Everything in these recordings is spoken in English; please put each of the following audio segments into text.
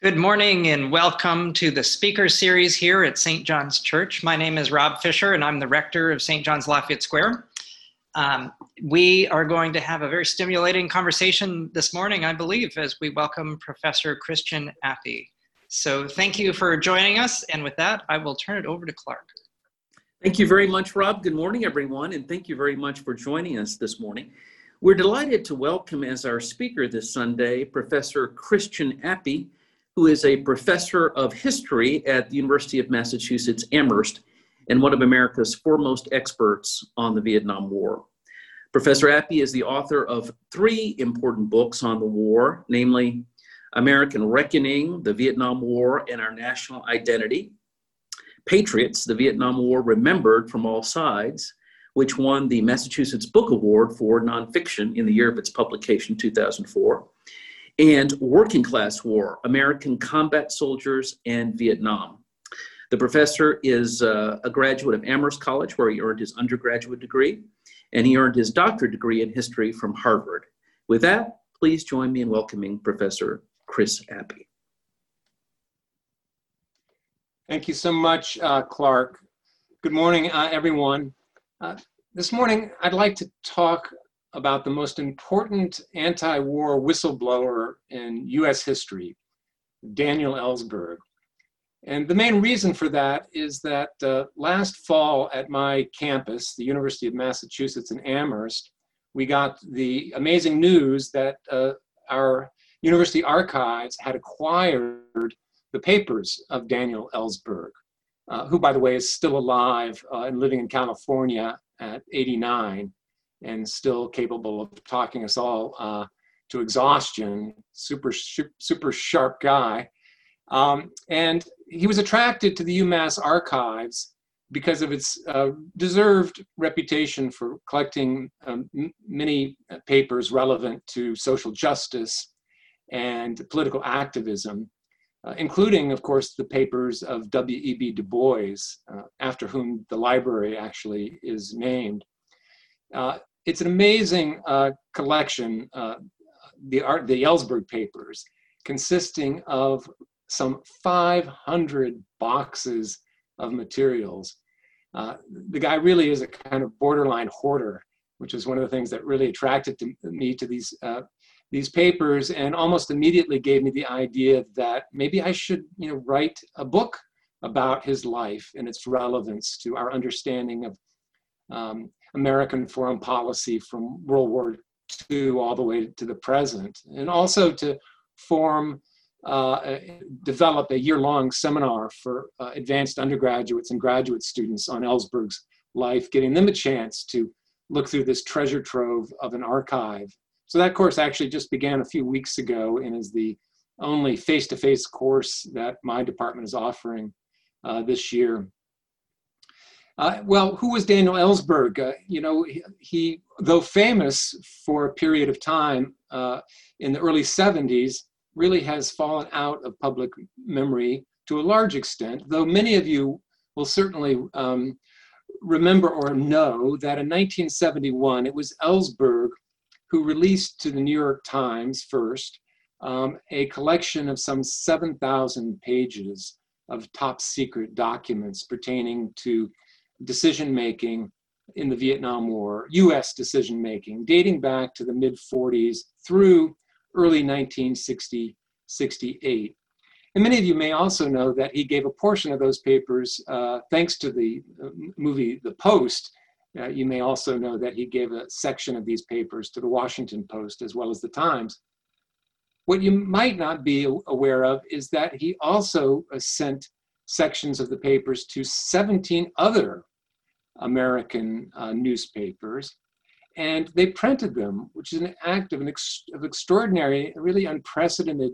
Good morning and welcome to the speaker series here at St. John's Church. My name is Rob Fisher and I'm the rector of St. John's Lafayette Square. Um, we are going to have a very stimulating conversation this morning, I believe, as we welcome Professor Christian Appy. So thank you for joining us. And with that, I will turn it over to Clark. Thank you very much, Rob. Good morning, everyone, and thank you very much for joining us this morning. We're delighted to welcome as our speaker this Sunday Professor Christian Appy who is a professor of history at the University of Massachusetts Amherst and one of America's foremost experts on the Vietnam War. Professor Appy is the author of three important books on the war, namely American Reckoning, the Vietnam War, and Our National Identity, Patriots, the Vietnam War Remembered from All Sides, which won the Massachusetts Book Award for nonfiction in the year of its publication, 2004, and Working Class War American Combat Soldiers and Vietnam. The professor is uh, a graduate of Amherst College, where he earned his undergraduate degree, and he earned his doctorate degree in history from Harvard. With that, please join me in welcoming Professor Chris Appy. Thank you so much, uh, Clark. Good morning, uh, everyone. Uh, this morning, I'd like to talk about the most important anti war whistleblower in US history, Daniel Ellsberg. And the main reason for that is that uh, last fall at my campus, the University of Massachusetts in Amherst, we got the amazing news that uh, our university archives had acquired the papers of Daniel Ellsberg, uh, who, by the way, is still alive uh, and living in California at 89 and still capable of talking us all uh, to exhaustion. Super, super sharp guy. Um, and he was attracted to the UMass archives because of its uh, deserved reputation for collecting um, many papers relevant to social justice and political activism, uh, including, of course, the papers of W.E.B. Du Bois, uh, after whom the library actually is named. It's an amazing uh, collection, uh, the art, the Ellsberg papers, consisting of some 500 boxes of materials. Uh, the guy really is a kind of borderline hoarder, which is one of the things that really attracted to me to these uh, these papers, and almost immediately gave me the idea that maybe I should, you know, write a book about his life and its relevance to our understanding of um, American foreign policy from World War II all the way to the present, and also to form, uh, develop a year-long seminar for uh, advanced undergraduates and graduate students on Ellsberg's life, getting them a chance to look through this treasure trove of an archive. So that course actually just began a few weeks ago and is the only face-to-face course that my department is offering uh, this year. Uh, well, who was Daniel Ellsberg? Uh, you know, he, he, though famous for a period of time uh, in the early 70s, really has fallen out of public memory to a large extent, though many of you will certainly um, remember or know that in 1971, it was Ellsberg who released to the New York Times first um, a collection of some 7,000 pages of top secret documents pertaining to decision making in the Vietnam War, US decision making, dating back to the mid 40s through early 1960, 68. And many of you may also know that he gave a portion of those papers, uh, thanks to the uh, movie The Post. Uh, you may also know that he gave a section of these papers to the Washington Post as well as the Times. What you might not be aware of is that he also uh, sent sections of the papers to 17 other American uh, newspapers. And they printed them, which is an act of, an ex- of extraordinary, really unprecedented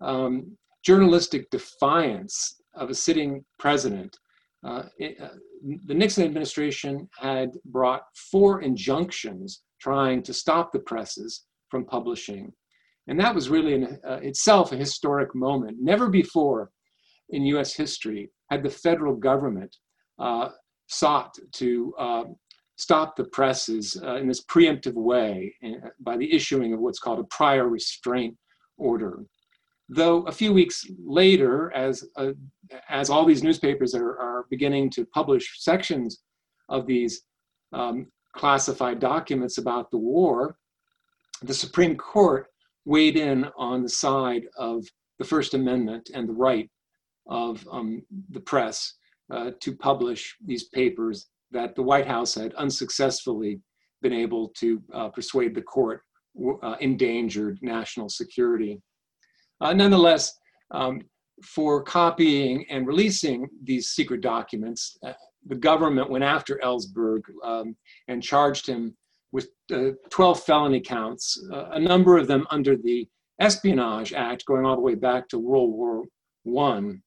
um, journalistic defiance of a sitting president. Uh, it, uh, the Nixon administration had brought four injunctions trying to stop the presses from publishing. And that was really in uh, itself a historic moment. Never before in US history had the federal government uh, sought to uh, stop the presses uh, in this preemptive way uh, by the issuing of what's called a prior restraint order. Though a few weeks later, as, uh, as all these newspapers are, are beginning to publish sections of these um, classified documents about the war, the Supreme Court weighed in on the side of the First Amendment and the right of um, the press uh, to publish these papers that the White House had unsuccessfully been able to uh, persuade the court uh, endangered national security. Uh, nonetheless, um, for copying and releasing these secret documents, uh, the government went after Ellsberg um, and charged him with uh, 12 felony counts, a number of them under the Espionage Act going all the way back to World War One.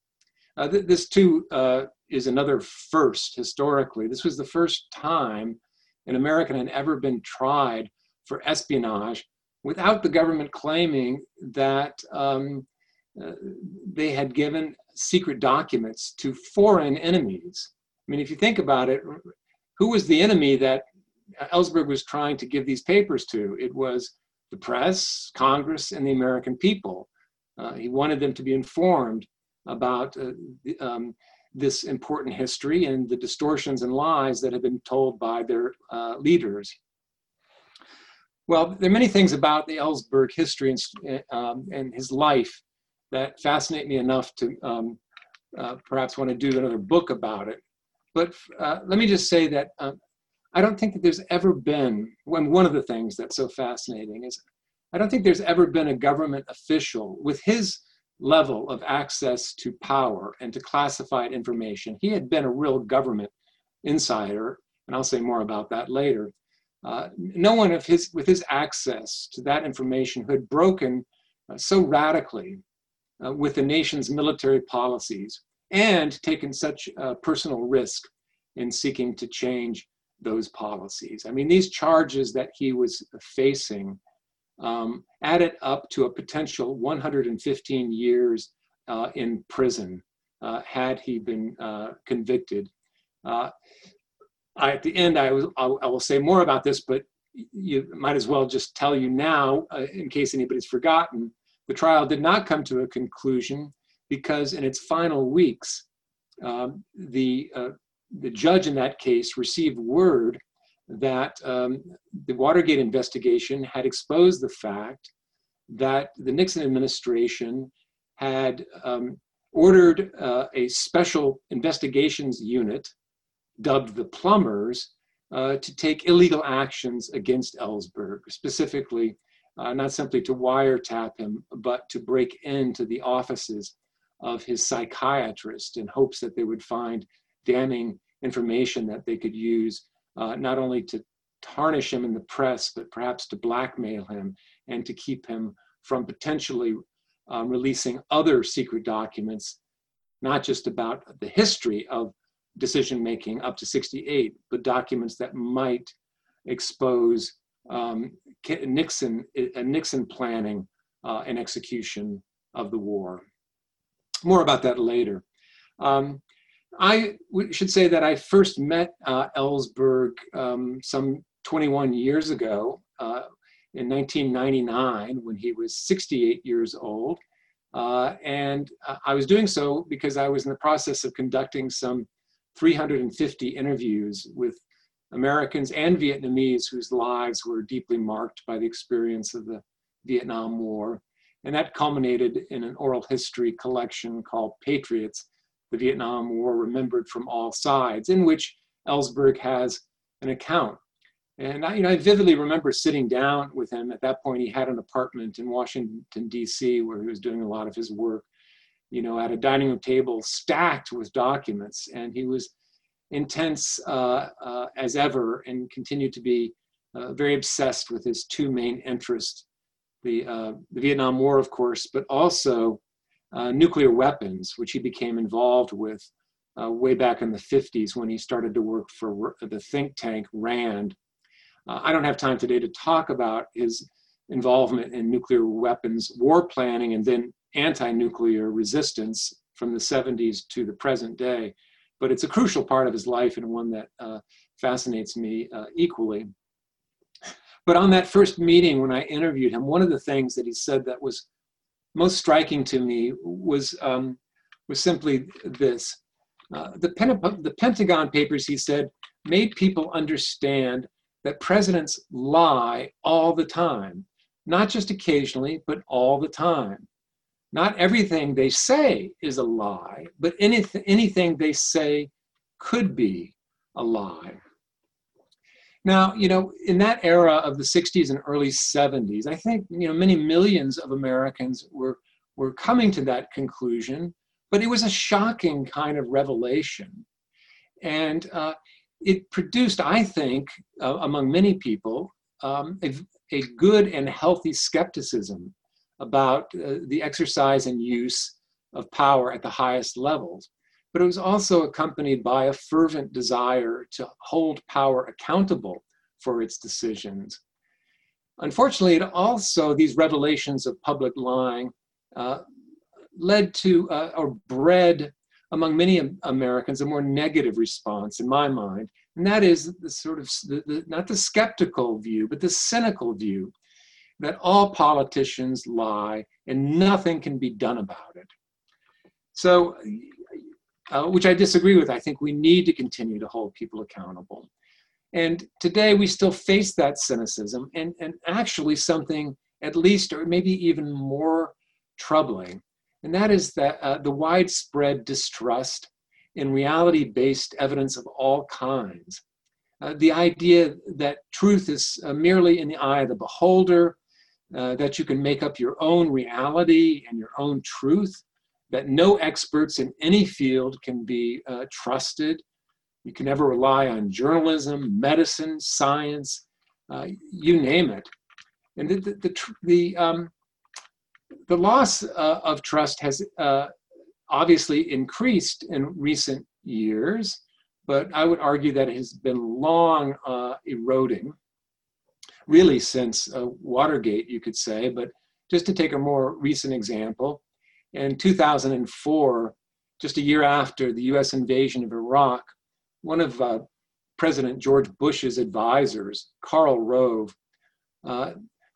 Uh, th this too uh, is another first historically. This was the first time an American had ever been tried for espionage without the government claiming that um, uh, they had given secret documents to foreign enemies. I mean, if you think about it, who was the enemy that Ellsberg was trying to give these papers to? It was the press, Congress, and the American people. Uh, he wanted them to be informed about uh, um, this important history and the distortions and lies that have been told by their uh, leaders. Well, there are many things about the Ellsberg history and, um, and his life that fascinate me enough to um, uh, perhaps want to do another book about it. But uh, let me just say that uh, I don't think that there's ever been, when one of the things that's so fascinating is, I don't think there's ever been a government official with his level of access to power and to classified information. He had been a real government insider, and I'll say more about that later. Uh, no one of his, with his access to that information had broken uh, so radically uh, with the nation's military policies and taken such personal risk in seeking to change those policies. I mean, these charges that he was facing um, added up to a potential 115 years uh, in prison uh, had he been uh, convicted. Uh, I, at the end, I, was, I, will say more about this, but you might as well just tell you now, uh, in case anybody's forgotten, the trial did not come to a conclusion because in its final weeks, um, the uh, the judge in that case received word that um, the Watergate investigation had exposed the fact that the Nixon administration had um, ordered uh, a special investigations unit dubbed the Plumbers uh, to take illegal actions against Ellsberg, specifically uh, not simply to wiretap him, but to break into the offices of his psychiatrist in hopes that they would find damning information that they could use uh, not only to tarnish him in the press, but perhaps to blackmail him and to keep him from potentially um, releasing other secret documents, not just about the history of decision making up to 68, but documents that might expose um, Nixon, uh, Nixon planning uh, and execution of the war. More about that later. Um, I should say that I first met uh, Ellsberg um, some 21 years ago uh, in 1999 when he was 68 years old. Uh, and I was doing so because I was in the process of conducting some 350 interviews with Americans and Vietnamese whose lives were deeply marked by the experience of the Vietnam War. And that culminated in an oral history collection called Patriots the Vietnam War Remembered from All Sides, in which Ellsberg has an account. And I, you know, I vividly remember sitting down with him. At that point, he had an apartment in Washington, D.C., where he was doing a lot of his work, you know, at a dining room table stacked with documents. And he was intense uh, uh, as ever and continued to be uh, very obsessed with his two main interests the, uh, the Vietnam War, of course, but also uh, nuclear weapons, which he became involved with uh, way back in the 50s when he started to work for the think tank RAND. Uh, I don't have time today to talk about his involvement in nuclear weapons war planning and then anti nuclear resistance from the 70s to the present day. But it's a crucial part of his life and one that uh, fascinates me uh, equally. But on that first meeting, when I interviewed him, one of the things that he said that was most striking to me was, um, was simply this. Uh, the, the Pentagon Papers, he said, made people understand that presidents lie all the time, not just occasionally, but all the time. Not everything they say is a lie, but anything, anything they say could be a lie. Now, you know, in that era of the 60s and early 70s, I think, you know, many millions of Americans were, were coming to that conclusion, but it was a shocking kind of revelation. And uh, it produced, I think, uh, among many people, um, a, a, good and healthy skepticism about uh, the exercise and use of power at the highest levels. But it was also accompanied by a fervent desire to hold power accountable for its decisions. Unfortunately, it also, these revelations of public lying uh, led to uh, or bred among many Americans a more negative response, in my mind, and that is the sort of the, the, not the skeptical view, but the cynical view that all politicians lie and nothing can be done about it. So, uh, which I disagree with. I think we need to continue to hold people accountable. And today we still face that cynicism, and, and actually something at least, or maybe even more troubling, and that is that uh, the widespread distrust in reality based evidence of all kinds. Uh, the idea that truth is uh, merely in the eye of the beholder, uh, that you can make up your own reality and your own truth, that no experts in any field can be uh, trusted. You can never rely on journalism, medicine, science, uh, you name it. And the, the, the, the um, the loss uh, of trust has uh, obviously increased in recent years, but I would argue that it has been long uh, eroding, really since uh, Watergate, you could say. But just to take a more recent example, in 2004, just a year after the US invasion of Iraq, one of uh, President George Bush's advisors, Karl Rove, uh,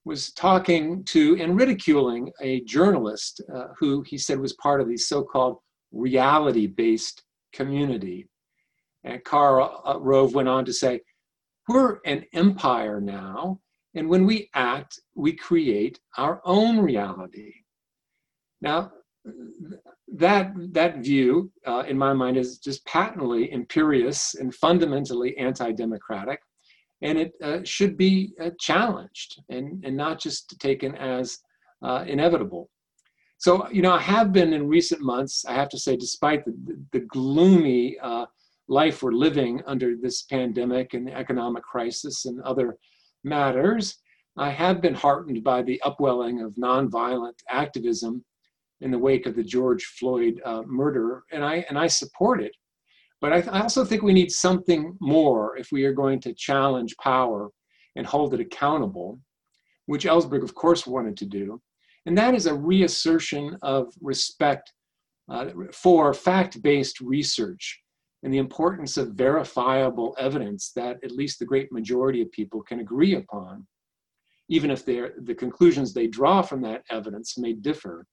was talking to and ridiculing a journalist uh, who he said was part of the so-called reality-based community. And Karl uh, Rove went on to say, we're an empire now, and when we act, we create our own reality. Now, that, that view, uh, in my mind, is just patently imperious and fundamentally anti-democratic and it uh, should be uh, challenged and, and not just taken as uh, inevitable. So, you know, I have been in recent months, I have to say, despite the, the gloomy uh, life we're living under this pandemic and the economic crisis and other matters, I have been heartened by the upwelling of nonviolent activism in the wake of the George Floyd uh, murder, and I, and I support it. But I, I also think we need something more if we are going to challenge power and hold it accountable, which Ellsberg, of course, wanted to do. And that is a reassertion of respect uh, for fact based research and the importance of verifiable evidence that at least the great majority of people can agree upon, even if the conclusions they draw from that evidence may differ.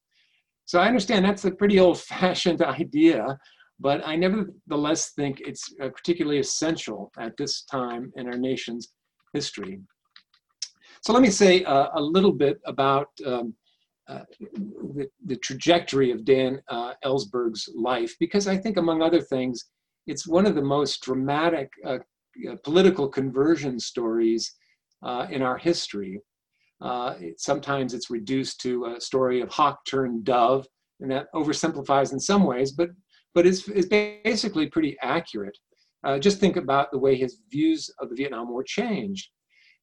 So I understand that's a pretty old fashioned idea, but I nevertheless think it's uh, particularly essential at this time in our nation's history. So let me say uh, a little bit about um, uh, the, the, trajectory of Dan uh, Ellsberg's life, because I think, among other things, it's one of the most dramatic uh, uh, political conversion stories in our history. It, sometimes it's reduced to a story of hawk turned dove, and that oversimplifies in some ways, but but it's, it's basically pretty accurate. Uh, just think about the way his views of the Vietnam War changed.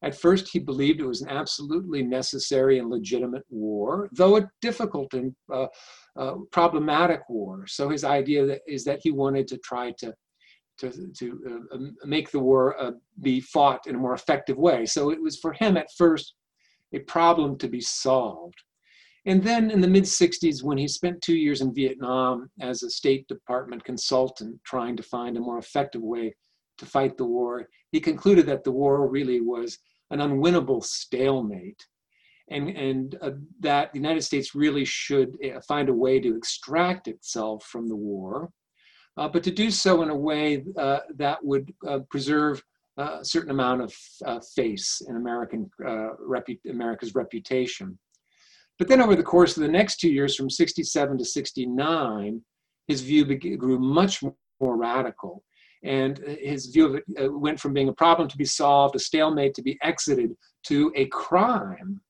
At first, he believed it was an absolutely necessary and legitimate war, though a difficult and uh, uh, problematic war. So his idea that, is that he wanted to try to to, to uh, make the war uh, be fought in a more effective way. So it was for him at first a problem to be solved. And then in the mid 60s, when he spent two years in Vietnam as a State Department consultant trying to find a more effective way to fight the war, he concluded that the war really was an unwinnable stalemate. and, and uh, that the United States really should uh, find a way to extract itself from the war, uh, but to do so in a way uh, that would uh, preserve a certain amount of uh, face in American, repu America's reputation. But then over the course of the next two years, from 67 to 69, his view grew much more radical. And his view of it went from being a problem to be solved, a stalemate to be exited, to a crime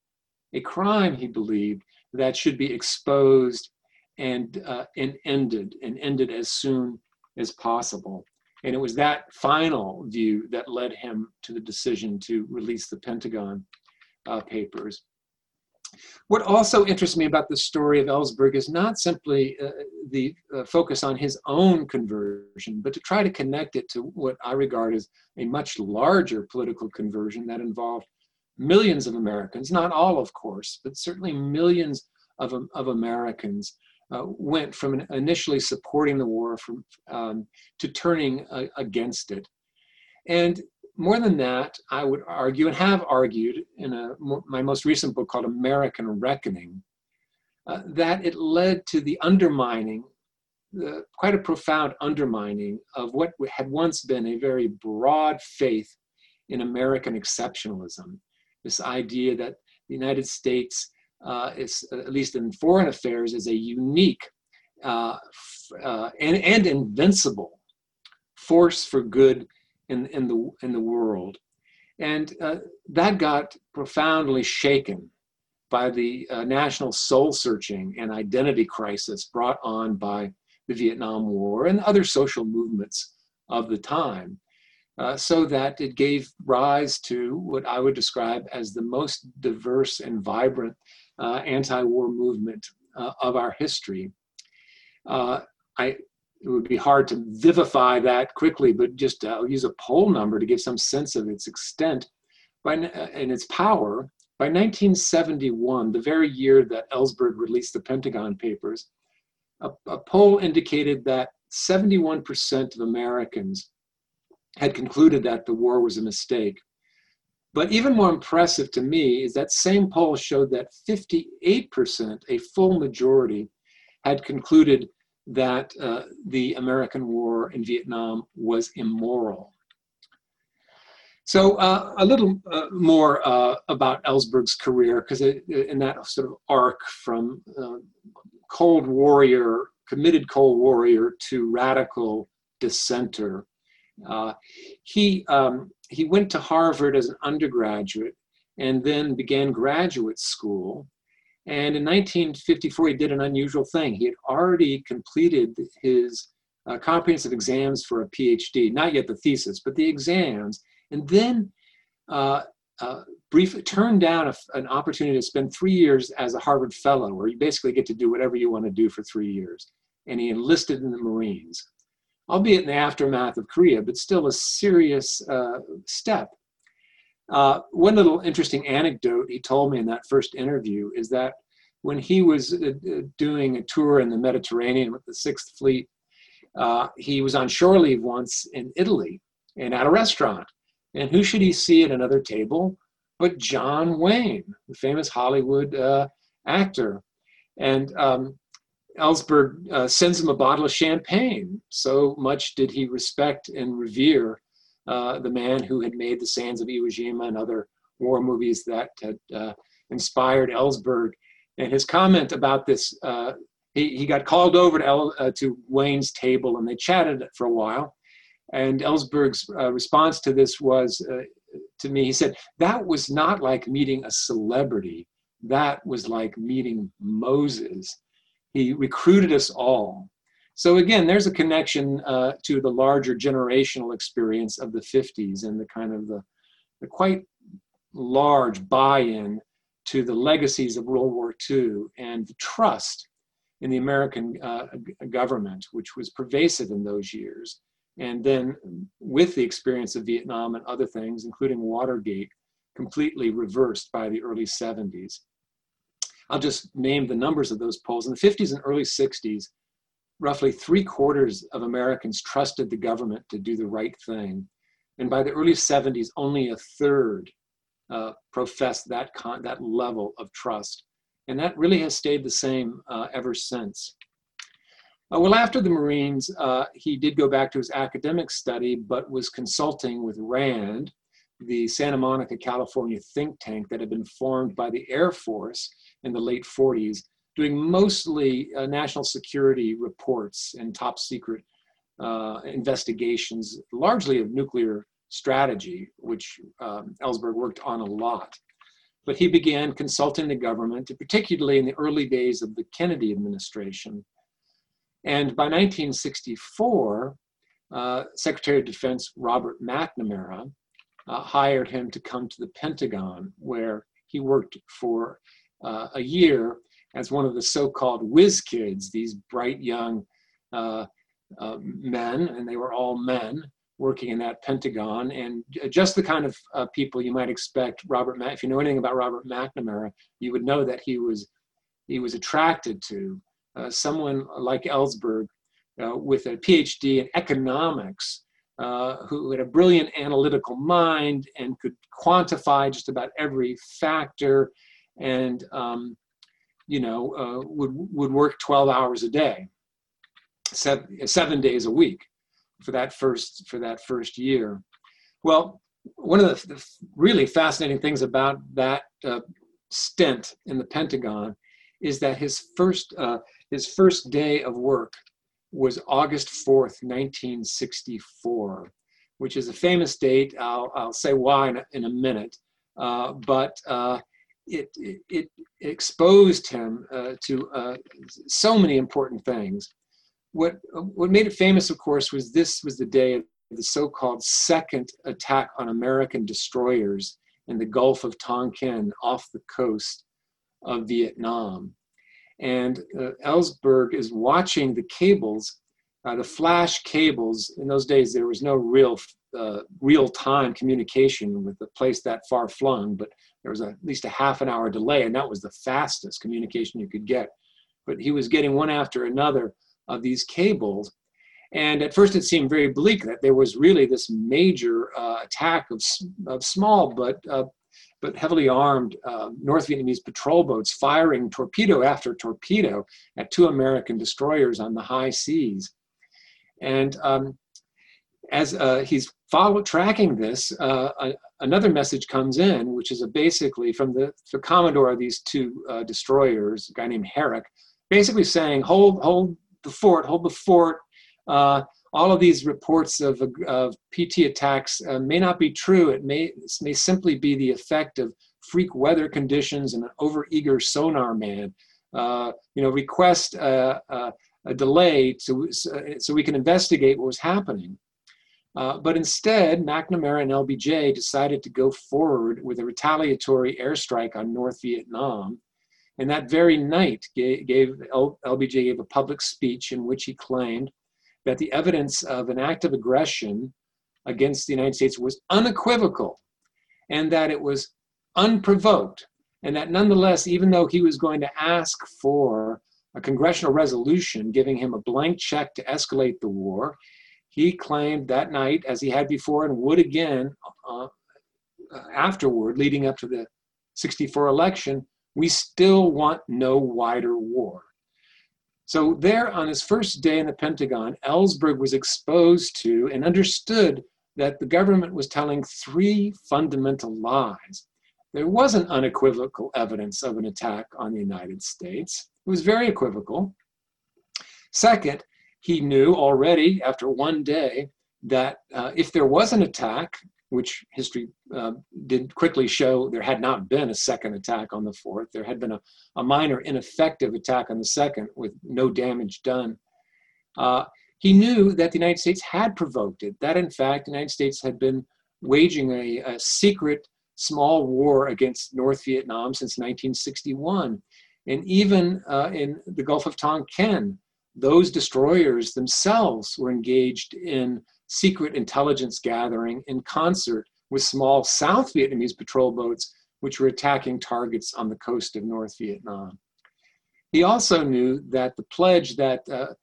a crime, he believed, that should be exposed and, uh, and ended, and ended as soon as possible. And it was that final view that led him to the decision to release the Pentagon uh, Papers. What also interests me about the story of Ellsberg is not simply uh, the uh, focus on his own conversion, but to try to connect it to what I regard as a much larger political conversion that involved millions of Americans, not all, of course, but certainly millions of, of Americans uh, went from initially supporting the war from, um, to turning uh, against it. And more than that, I would argue and have argued in a, my most recent book called American Reckoning, uh, that it led to the undermining, the, quite a profound undermining of what had once been a very broad faith in American exceptionalism this idea that the United States uh, is, at least in foreign affairs, is a unique uh, uh, and, and invincible force for good in, in, the, in the world. And uh, that got profoundly shaken by the uh, national soul searching and identity crisis brought on by the Vietnam War and other social movements of the time uh, so that it gave rise to what I would describe as the most diverse and vibrant uh, anti-war movement uh, of our history. Uh, I, it would be hard to vivify that quickly, but just uh, use a poll number to give some sense of its extent by, and its power. By 1971, the very year that Ellsberg released the Pentagon Papers, a, a poll indicated that 71% of Americans had concluded that the war was a mistake. But even more impressive to me is that same poll showed that 58%, a full majority, had concluded that uh, the American war in Vietnam was immoral. So uh, a little uh, more uh, about Ellsberg's career, because in that sort of arc from uh, cold warrior, committed cold warrior to radical dissenter, uh, he, um, he went to Harvard as an undergraduate and then began graduate school. And in 1954, he did an unusual thing. He had already completed his uh, comprehensive exams for a PhD, not yet the thesis, but the exams, and then uh, uh, briefly turned down a, an opportunity to spend three years as a Harvard Fellow, where you basically get to do whatever you want to do for three years. And he enlisted in the Marines albeit in the aftermath of Korea, but still a serious uh, step. Uh, one little interesting anecdote he told me in that first interview is that when he was uh, doing a tour in the Mediterranean with the Sixth Fleet, uh, he was on shore leave once in Italy and at a restaurant. And who should he see at another table but John Wayne, the famous Hollywood uh, actor. And um, Ellsberg uh, sends him a bottle of champagne. So much did he respect and revere uh, the man who had made The Sands of Iwo Jima and other war movies that had uh, inspired Ellsberg. And his comment about this, uh, he, he got called over to, El, uh, to Wayne's table and they chatted for a while. And Ellsberg's uh, response to this was, to me, he said, that was not like meeting a celebrity. That was like meeting Moses he recruited us all. So again, there's a connection uh, to the larger generational experience of the 50s and the kind of the, the quite large buy-in to the legacies of World War II and the trust in the American uh, government, which was pervasive in those years. And then with the experience of Vietnam and other things, including Watergate, completely reversed by the early 70s. I'll just name the numbers of those polls. In the 50s and early 60s, roughly three quarters of Americans trusted the government to do the right thing. And by the early 70s, only a third uh, professed that con- that level of trust, and that really has stayed the same uh, ever since. Uh, well, after the Marines, uh, he did go back to his academic study, but was consulting with RAND, the Santa Monica, California think tank that had been formed by the Air Force in the late 40s, doing mostly uh, national security reports and top secret uh, investigations, largely of nuclear strategy, which um, Ellsberg worked on a lot. But he began consulting the government, particularly in the early days of the Kennedy administration. And by 1964, uh, Secretary of Defense Robert McNamara uh, hired him to come to the Pentagon, where he worked for uh, a year as one of the so-called whiz kids, these bright young uh, uh, men, and they were all men working in that Pentagon, and just the kind of uh, people you might expect. Robert, if you know anything about Robert McNamara, you would know that he was he was attracted to uh, someone like Ellsberg uh, with a PhD in economics. Uh, who had a brilliant analytical mind and could quantify just about every factor and um, you know, uh, would would work 12 hours a day, seven, seven days a week, for that first for that first year. Well, one of the, really fascinating things about that uh, stint in the Pentagon is that his first uh, his first day of work was August 4th, 1964, which is a famous date. I'll, I'll say why in a, in a minute. Uh, but uh, it, it, exposed him uh, to uh, so many important things. What, what made it famous, of course, was this was the day of the so-called second attack on American destroyers in the Gulf of Tonkin off the coast of Vietnam. And uh, Ellsberg is watching the cables, uh, the flash cables. In those days, there was no real uh, real-time communication with a place that far flung, but there was a, at least a half an hour delay, and that was the fastest communication you could get. But he was getting one after another of these cables. And at first, it seemed very bleak that there was really this major uh, attack of, of small but uh, but heavily armed uh, North Vietnamese patrol boats firing torpedo after torpedo at two American destroyers on the high seas. And um, as uh, he's follow tracking this, uh, a, another message comes in, which is basically from the, the commodore of these two uh, destroyers, a guy named Herrick, basically saying, "Hold, hold the fort, hold the fort." Uh, all of these reports of, of PT attacks uh, may not be true. It may may simply be the effect of freak weather conditions and an overeager sonar man. Uh, you know, request a, delay to, so we can investigate what was happening. Uh, but instead, McNamara and LBJ decided to go forward with a retaliatory airstrike on North Vietnam. And that very night, gave, gave LBJ gave a public speech in which he claimed that the evidence of an act of aggression against the United States was unequivocal and that it was unprovoked. And that nonetheless, even though he was going to ask for a congressional resolution giving him a blank check to escalate the war, he claimed that night, as he had before and would again uh, afterward, leading up to the 64 election, we still want no wider war. So, there on his first day in the Pentagon, Ellsberg was exposed to and understood that the government was telling three fundamental lies. There wasn't unequivocal evidence of an attack on the United States, it was very equivocal. Second, he knew already after one day that uh, if there was an attack, which history uh, did quickly show there had not been a second attack on the fourth, there had been a, a minor ineffective attack on the second with no damage done. Uh, he knew that the United States had provoked it, that in fact the United States had been waging a, a secret small war against North Vietnam since 1961. And even uh, in the Gulf of Tonkin, those destroyers themselves were engaged in secret intelligence gathering in concert with small South Vietnamese patrol boats, which were attacking targets on the coast of North Vietnam. He also knew that the pledge that, uh,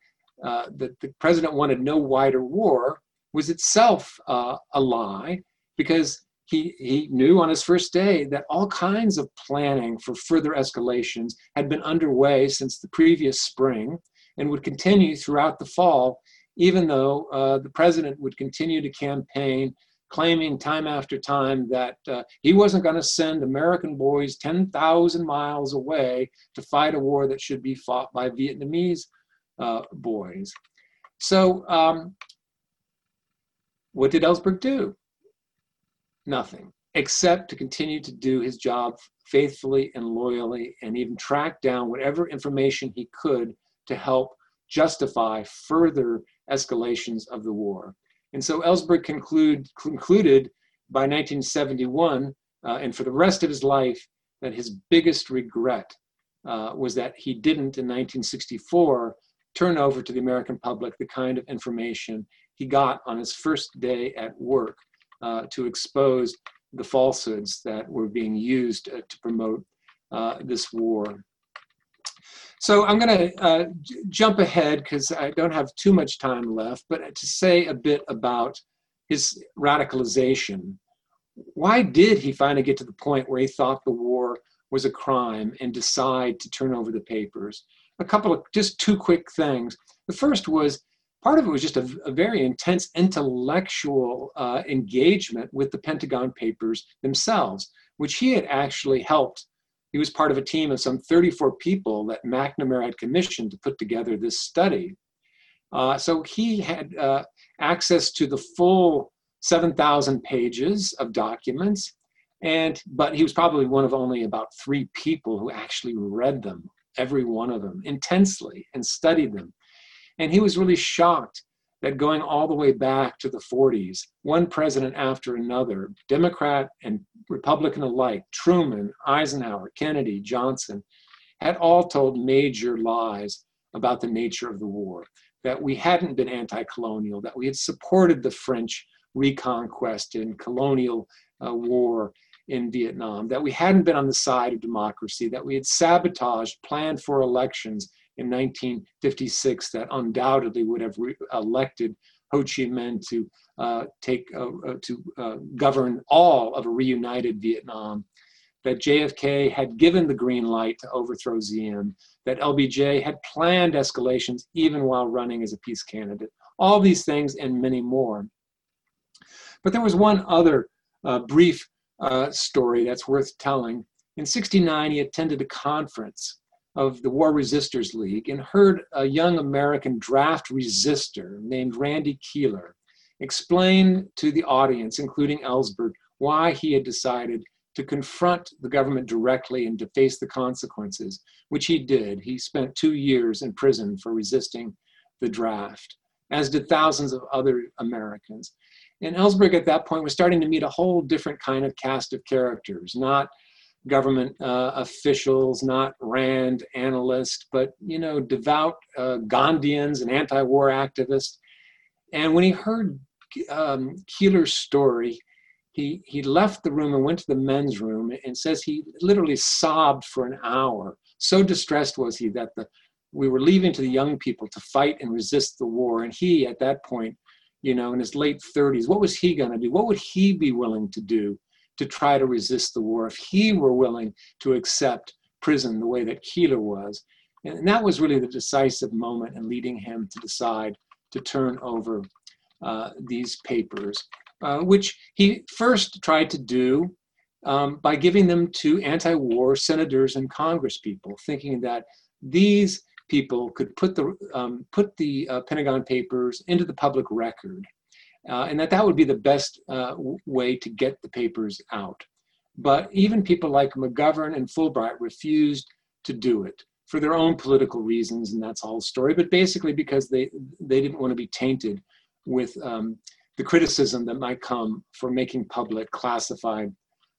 uh, that the president wanted no wider war was itself uh, a lie, because he, he knew on his first day that all kinds of planning for further escalations had been underway since the previous spring and would continue throughout the fall, even though uh, the president would continue to campaign, claiming time after time that uh, he wasn't going to send American boys 10,000 miles away to fight a war that should be fought by Vietnamese uh, boys. So, um, what did Ellsberg do? Nothing, except to continue to do his job faithfully and loyally, and even track down whatever information he could to help justify further escalations of the war. And so Ellsberg conclude, concluded by 1971, uh, and for the rest of his life, that his biggest regret uh, was that he didn't in 1964 turn over to the American public the kind of information he got on his first day at work uh, to expose the falsehoods that were being used uh, to promote uh, this war. So I'm going to uh, jump ahead because I don't have too much time left, but to say a bit about his radicalization. Why did he finally get to the point where he thought the war was a crime and decide to turn over the papers? A couple of just two quick things. The first was part of it was just a, a very intense intellectual uh, engagement with the Pentagon Papers themselves, which he had actually helped. He was part of a team of some 34 people that McNamara had commissioned to put together this study. Uh, so he had uh, access to the full 7,000 pages of documents, and but he was probably one of only about three people who actually read them, every one of them, intensely and studied them and he was really shocked that going all the way back to the 40s, one president after another, Democrat and Republican alike, Truman, Eisenhower, Kennedy, Johnson, had all told major lies about the nature of the war, that we hadn't been anti colonial, that we had supported the French reconquest and colonial uh, war in Vietnam, that we hadn't been on the side of democracy, that we had sabotaged planned for elections in 1956 that undoubtedly would have re- elected Ho Chi Minh to uh, take uh, uh, to uh, govern all of a reunited Vietnam. That JFK had given the green light to overthrow Diem. That LBJ had planned escalations even while running as a peace candidate. All these things and many more. But there was one other uh, brief uh, story that's worth telling. In 69, he attended a conference of the War Resisters League and heard a young American draft resister named Randy Kehler explain to the audience, including Ellsberg, why he had decided to confront the government directly and to face the consequences, which he did. He spent two years in prison for resisting the draft, as did thousands of other Americans. And Ellsberg at that point was starting to meet a whole different kind of cast of characters, not government uh, officials, not Rand analysts, but you know, devout uh, Gandhians and anti-war activists. And when he heard um, Kehler's story, he he left the room and went to the men's room and says he literally sobbed for an hour. So distressed was he that the we were leaving to the young people to fight and resist the war, and he at that point, you know, in his late 30s, what was he going to do? What would he be willing to do? To try to resist the war if he were willing to accept prison the way that Kehler was. And that was really the decisive moment in leading him to decide to turn over uh, these papers, uh, which he first tried to do um, by giving them to anti war senators and congresspeople, thinking that these people could put the, um, put the uh, Pentagon Papers into the public record uh, and that that would be the best uh, way to get the papers out. But even people like McGovern and Fulbright refused to do it for their own political reasons, and that's all story. But basically, because they they didn't want to be tainted with um, the criticism that might come for making public classified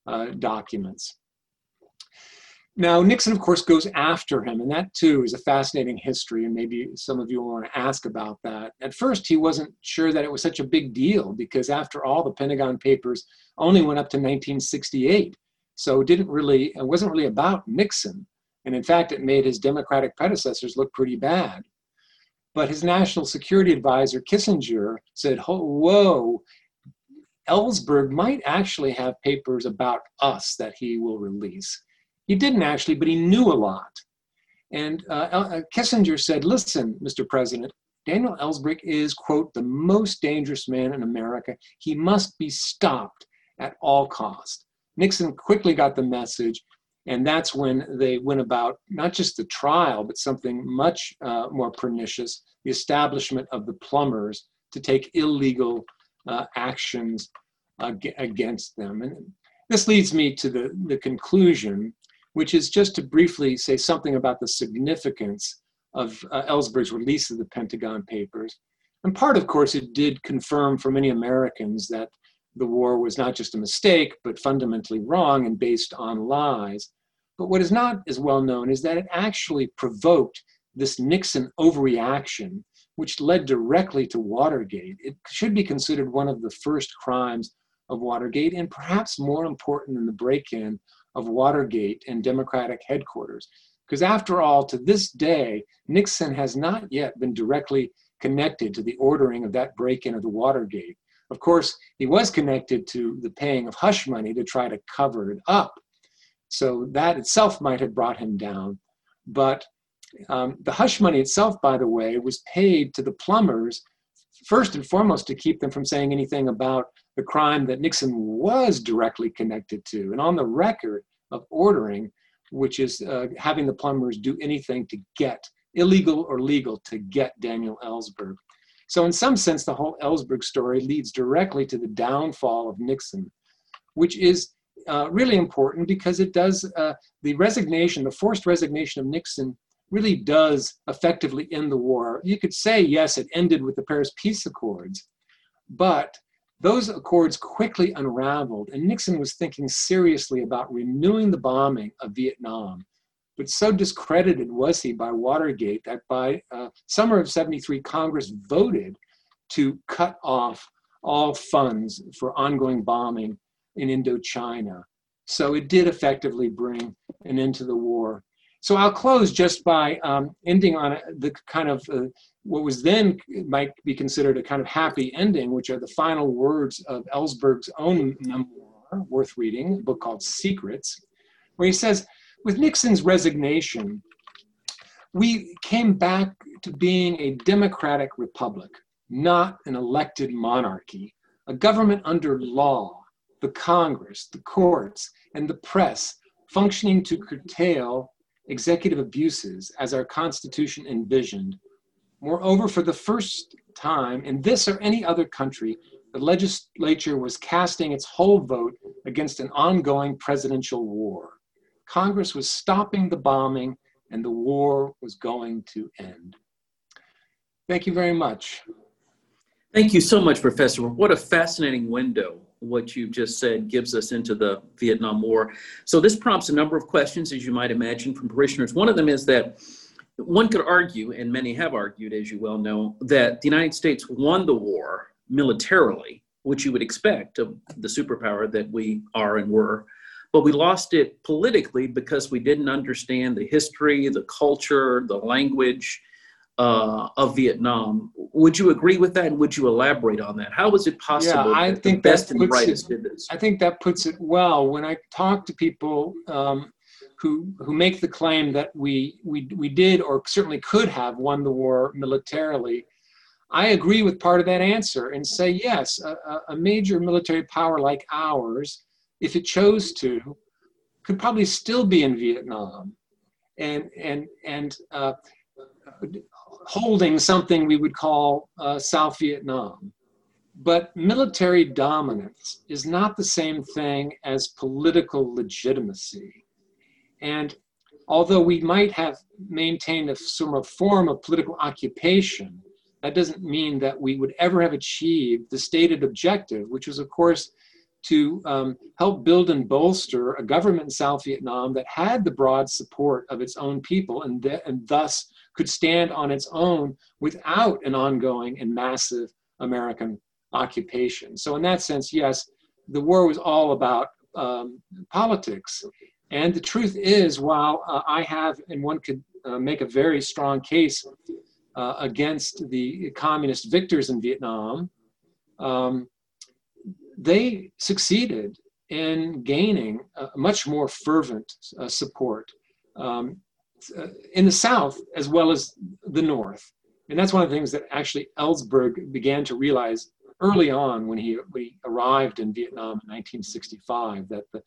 uh, documents. Now, Nixon, of course, goes after him, and that too is a fascinating history, and maybe some of you will want to ask about that. At first, he wasn't sure that it was such a big deal because, after all, the Pentagon Papers only went up to 1968, so it didn't really, it wasn't really about Nixon, and in fact, it made his Democratic predecessors look pretty bad. But his national security advisor, Kissinger, said, "Whoa, Ellsberg might actually have papers about us that he will release. He didn't actually, but he knew a lot. And uh, uh Kissinger said, listen, Mr. President, Daniel Ellsberg is, quote, the most dangerous man in America. He must be stopped at all cost. Nixon quickly got the message, and that's when they went about not just the trial, but something much uh, more pernicious the establishment of the plumbers to take illegal uh, actions against them. And this leads me to the, the conclusion, which is just to briefly say something about the significance of uh, Ellsberg's release of the Pentagon Papers. And part, of course, it did confirm for many Americans that the war was not just a mistake, but fundamentally wrong and based on lies. But what is not as well known is that it actually provoked this Nixon overreaction, which led directly to Watergate. It should be considered one of the first crimes of Watergate, and perhaps more important than the break in of Watergate and Democratic headquarters. Because after all, to this day, Nixon has not yet been directly connected to the ordering of that break in of the Watergate. Of course, he was connected to the paying of hush money to try to cover it up. So that itself might have brought him down. But um, the hush money itself, by the way, was paid to the plumbers first and foremost to keep them from saying anything about the crime that Nixon was directly connected to. And on the record of ordering, which is uh, having the plumbers do anything to get, illegal or legal, to get Daniel Ellsberg. So, in some sense, the whole Ellsberg story leads directly to the downfall of Nixon, which is uh, really important because it does uh, the resignation, the forced resignation of Nixon really does effectively end the war. You could say, yes, it ended with the Paris Peace Accords, but those accords quickly unraveled, and Nixon was thinking seriously about renewing the bombing of Vietnam. But so discredited was he by Watergate that by uh, summer of 73, Congress voted to cut off all funds for ongoing bombing in Indochina. So it did effectively bring an end to the war. So I'll close just by um, ending on the kind of uh, what was then might be considered a kind of happy ending, which are the final words of Ellsberg's own memoir, worth reading, a book called Secrets, where he says, with Nixon's resignation, we came back to being a democratic republic, not an elected monarchy, a government under law, the Congress, the courts, and the press functioning to curtail executive abuses as our Constitution envisioned. Moreover, for the first time in this or any other country, the legislature was casting its whole vote against an ongoing presidential war. Congress was stopping the bombing, and the war was going to end. Thank you very much. Thank you so much, Professor. What a fascinating window what you've just said gives us into the Vietnam War. So this prompts a number of questions, as you might imagine, from parishioners. One of them is that one could argue, and many have argued, as you well know, that the United States won the war militarily, which you would expect of the superpower that we are and were. But we lost it politically because we didn't understand the history, the culture, the language, uh, of Vietnam. Would you agree with that, and would you elaborate on that? How was it possible? Yeah, I that think the best and the brightest it, did this. I think that puts it well. When I talk to people um, who who make the claim that we we we did or certainly could have won the war militarily, I agree with part of that answer and say yes, a, a major military power like ours, if it chose to, could probably still be in Vietnam, and and and. Uh, holding something we would call uh, South Vietnam. But military dominance is not the same thing as political legitimacy. And although we might have maintained a sort of form of political occupation, that doesn't mean that we would ever have achieved the stated objective, which was, of course, to um, help build and bolster a government in South Vietnam that had the broad support of its own people and, th- and thus could stand on its own without an ongoing and massive American occupation. So, in that sense, yes, the war was all about um, politics. And the truth is, while uh, I have, and one could uh, make a very strong case uh, against the communist victors in Vietnam, um, they succeeded in gaining much more fervent uh, support um, uh, in the South as well as the North. And that's one of the things that actually Ellsberg began to realize early on when he, when he arrived in Vietnam in 1965 that the,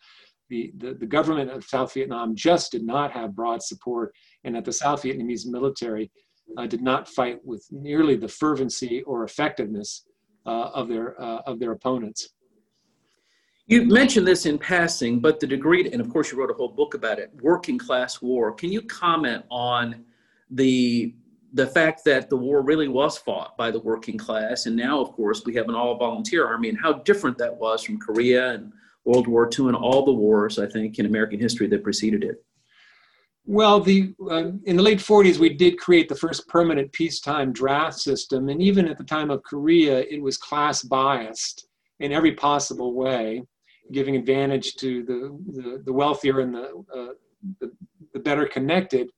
the, the, the, government of South Vietnam just did not have broad support and that the South Vietnamese military uh, did not fight with nearly the fervency or effectiveness uh, of, their, uh, of their opponents. You mentioned this in passing, but the degree, and of course you wrote a whole book about it, working class war. Can you comment on the the fact that the war really was fought by the working class, and now, of course, we have an all volunteer army, and how different that was from Korea and World War II and all the wars, I think, in American history that preceded it. Well, the uh, in the late 40s, we did create the first permanent peacetime draft system, and even at the time of Korea, it was class biased in every possible way, giving advantage to the the, the wealthier and the, uh, the, the better connected.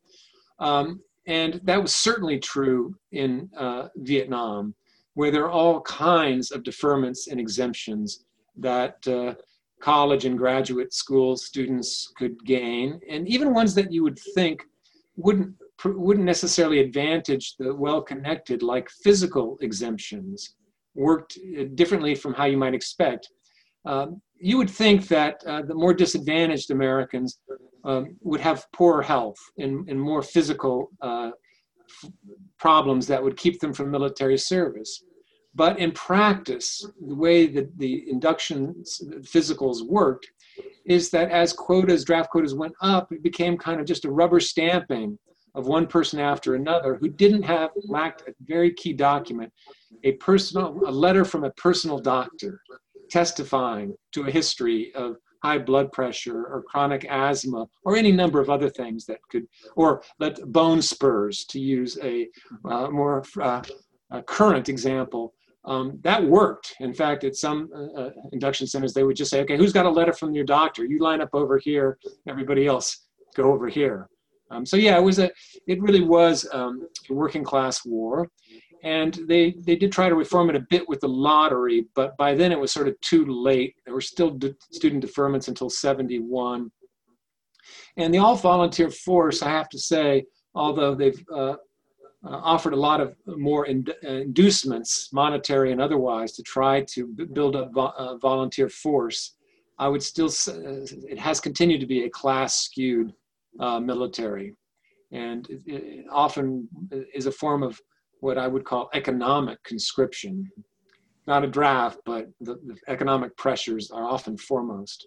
Um, and that was certainly true in uh, Vietnam, where there are all kinds of deferments and exemptions that uh, college and graduate school students could gain, and even ones that you would think wouldn't wouldn't necessarily advantage the well-connected, like physical exemptions, worked uh, differently from how you might expect. Um, you would think that uh, the more disadvantaged Americans um, would have poorer health and, and more physical uh, problems that would keep them from military service. But in practice, the way that the induction physicals worked is that as quotas, draft quotas went up, it became kind of just a rubber stamping of one person after another who didn't have, lacked a very key document, a personal, a letter from a personal doctor testifying to a history of high blood pressure or chronic asthma or any number of other things that could, or let bone spurs to use a uh, more uh, a current example. Um, that worked. In fact, at some uh, uh, induction centers, they would just say, okay, who's got a letter from your doctor? You line up over here, everybody else go over here. Um, so yeah, it was a, it really was um, a working class war and they they did try to reform it a bit with the lottery, but by then it was sort of too late. There were still de- student deferments until 71. And the all volunteer force, I have to say, although they've uh, uh, offered a lot of more ind- inducements, monetary and otherwise, to try to b- build up vo- uh, volunteer force, I would still say uh, it has continued to be a class skewed uh, military. And it often is a form of what I would call economic conscription. Not a draft, but the, the economic pressures are often foremost.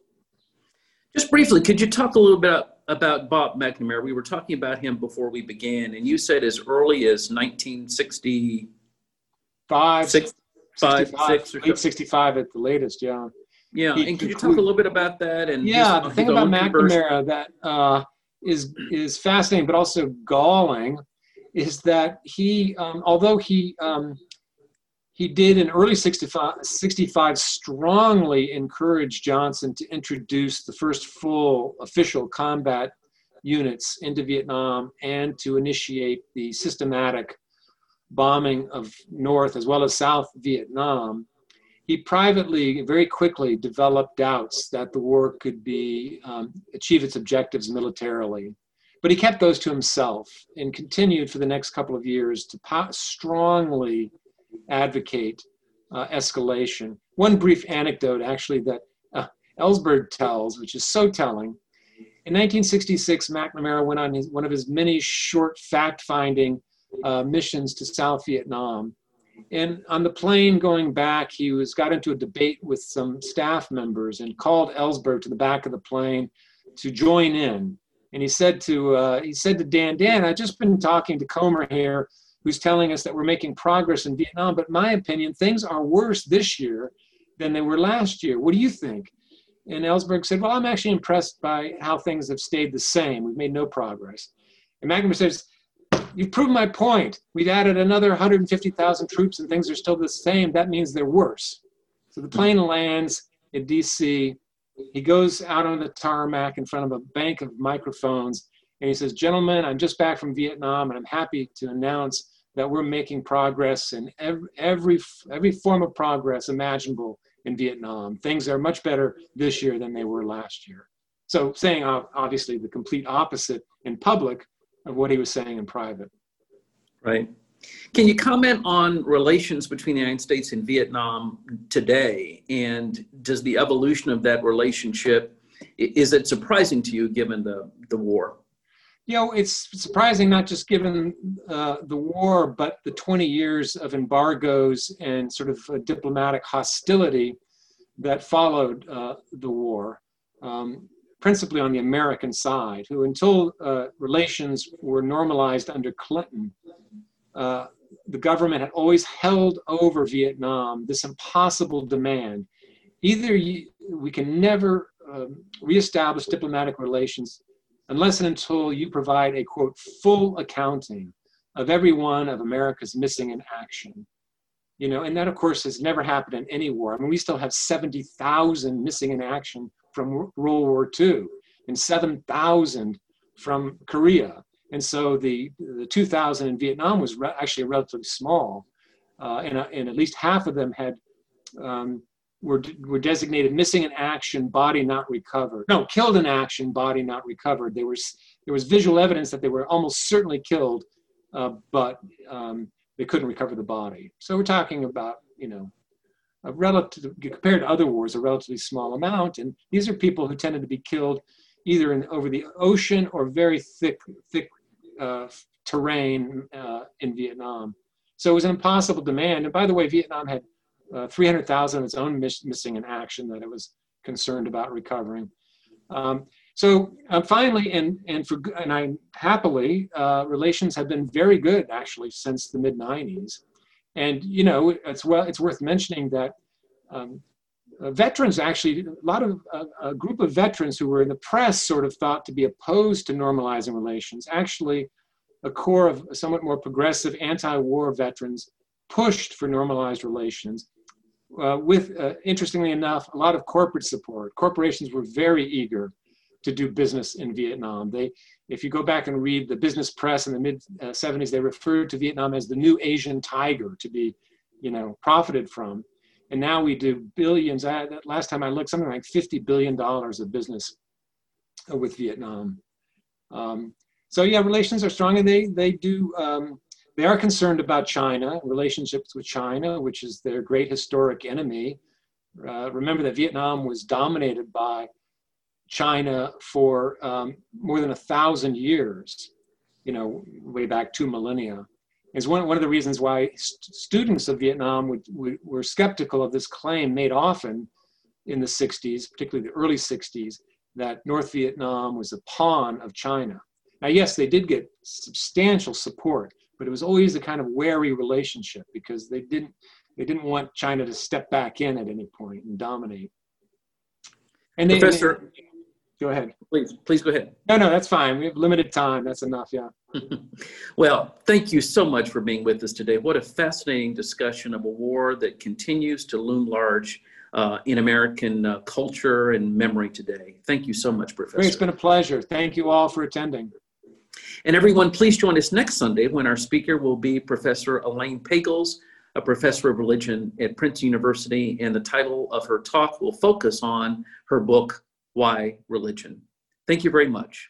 Just briefly, could you talk a little bit about Bob McNamara? We were talking about him before we began, and you said as early as 1965, six, 65, six or late 65 at the latest, yeah. Yeah, he, and could you talk a little bit about that? And yeah, the thing about McNamara that uh, is is fascinating, but also galling, is that he, um, although he um, he did in early 65, 65 strongly encourage Johnson to introduce the first full official combat units into Vietnam and to initiate the systematic bombing of North as well as South Vietnam. He privately, very quickly developed doubts that the war could be um, achieve its objectives militarily. But he kept those to himself and continued for the next couple of years to po- strongly advocate uh, escalation. One brief anecdote, actually, that uh, Ellsberg tells, which is so telling. In 1966, McNamara went on his, one of his many short fact finding uh, missions to South Vietnam. And on the plane going back, he was got into a debate with some staff members and called Ellsberg to the back of the plane to join in and he said to uh, he said to Dan, Dan, I've just been talking to Komer here, who's telling us that we're making progress in Vietnam, but my opinion, things are worse this year than they were last year. What do you think? And Ellsberg said, Well, I'm actually impressed by how things have stayed the same. We've made no progress. And McNamara says, You've proven my point. We've added another 150,000 troops and things are still the same. That means they're worse. So the plane lands at DC he goes out on the tarmac in front of a bank of microphones and he says, Gentlemen, I'm just back from Vietnam and I'm happy to announce that we're making progress in every, every, every form of progress imaginable in Vietnam. Things are much better this year than they were last year. So saying obviously the complete opposite in public of what he was saying in private. Right. Can you comment on relations between the United States and Vietnam today? And does the evolution of that relationship, is it surprising to you given the, the war? You know, it's surprising not just given uh, the war, but the 20 years of embargoes and sort of diplomatic hostility that followed uh, the war, um, principally on the American side, who until uh, relations were normalized under Clinton, uh, the government had always held over Vietnam this impossible demand. Either you, we can never um, reestablish diplomatic relations unless and until you provide a quote full accounting of every one of America's missing in action. You know, and that of course has never happened in any war. I mean, we still have 70,000 missing in action from World War II and 7,000 from Korea. And so the, the 2000 in Vietnam was re- actually relatively small. Uh, and, uh, and at least half of them had um, were, were designated missing in action, body not recovered. No, killed in action, body not recovered. There was, there was visual evidence that they were almost certainly killed, uh, but um, they couldn't recover the body. So we're talking about, you know, a relative, compared to other wars, a relatively small amount. And these are people who tended to be killed either in, over the ocean or very thick, thick uh, terrain uh, in Vietnam. So it was an impossible demand. And by the way, Vietnam had uh, 300,000 of its own miss- missing in action that it was concerned about recovering. Um, so uh, finally, and and for and I happily, uh, relations have been very good actually since the mid 90s. And you know, it's well, it's worth mentioning that um, veterans actually, a lot of uh, a group of veterans who were in the press sort of thought to be opposed to normalizing relations. Actually, a core of somewhat more progressive anti-war veterans pushed for normalized relations. Uh, with, uh, interestingly enough, a lot of corporate support. Corporations were very eager to do business in Vietnam. They, if you go back and read the business press in the mid 70s, uh, they referred to Vietnam as the new Asian tiger to be, you know, profited from and now we do billions. I, last time I looked, something like fifty billion dollars of business with Vietnam. Um, so yeah, relations are strong, and they they do. Um, they are concerned about China, relationships with China, which is their great historic enemy. Uh, remember that Vietnam was dominated by China for um, more than a thousand years, you know, way back two millennia is one, one of the reasons why st- students of Vietnam would, would, were skeptical of this claim made often in the 60s, particularly the early 60s, that North Vietnam was a pawn of China. Now, yes, they did get substantial support, but it was always a kind of wary relationship because they didn't they didn't want China to step back in at any point and dominate. And they, Professor, they, go ahead. Please, please go ahead. No, no, that's fine. We have limited time. That's enough. Yeah. well, thank you so much for being with us today. What a fascinating discussion of a war that continues to loom large uh, in American uh, culture and memory today. Thank you so much, Professor. It's been a pleasure. Thank you all for attending. And everyone, please join us next Sunday when our speaker will be Professor Elaine Pagels, a professor of religion at Princeton University, and the title of her talk will focus on her book, Why Religion. Thank you very much.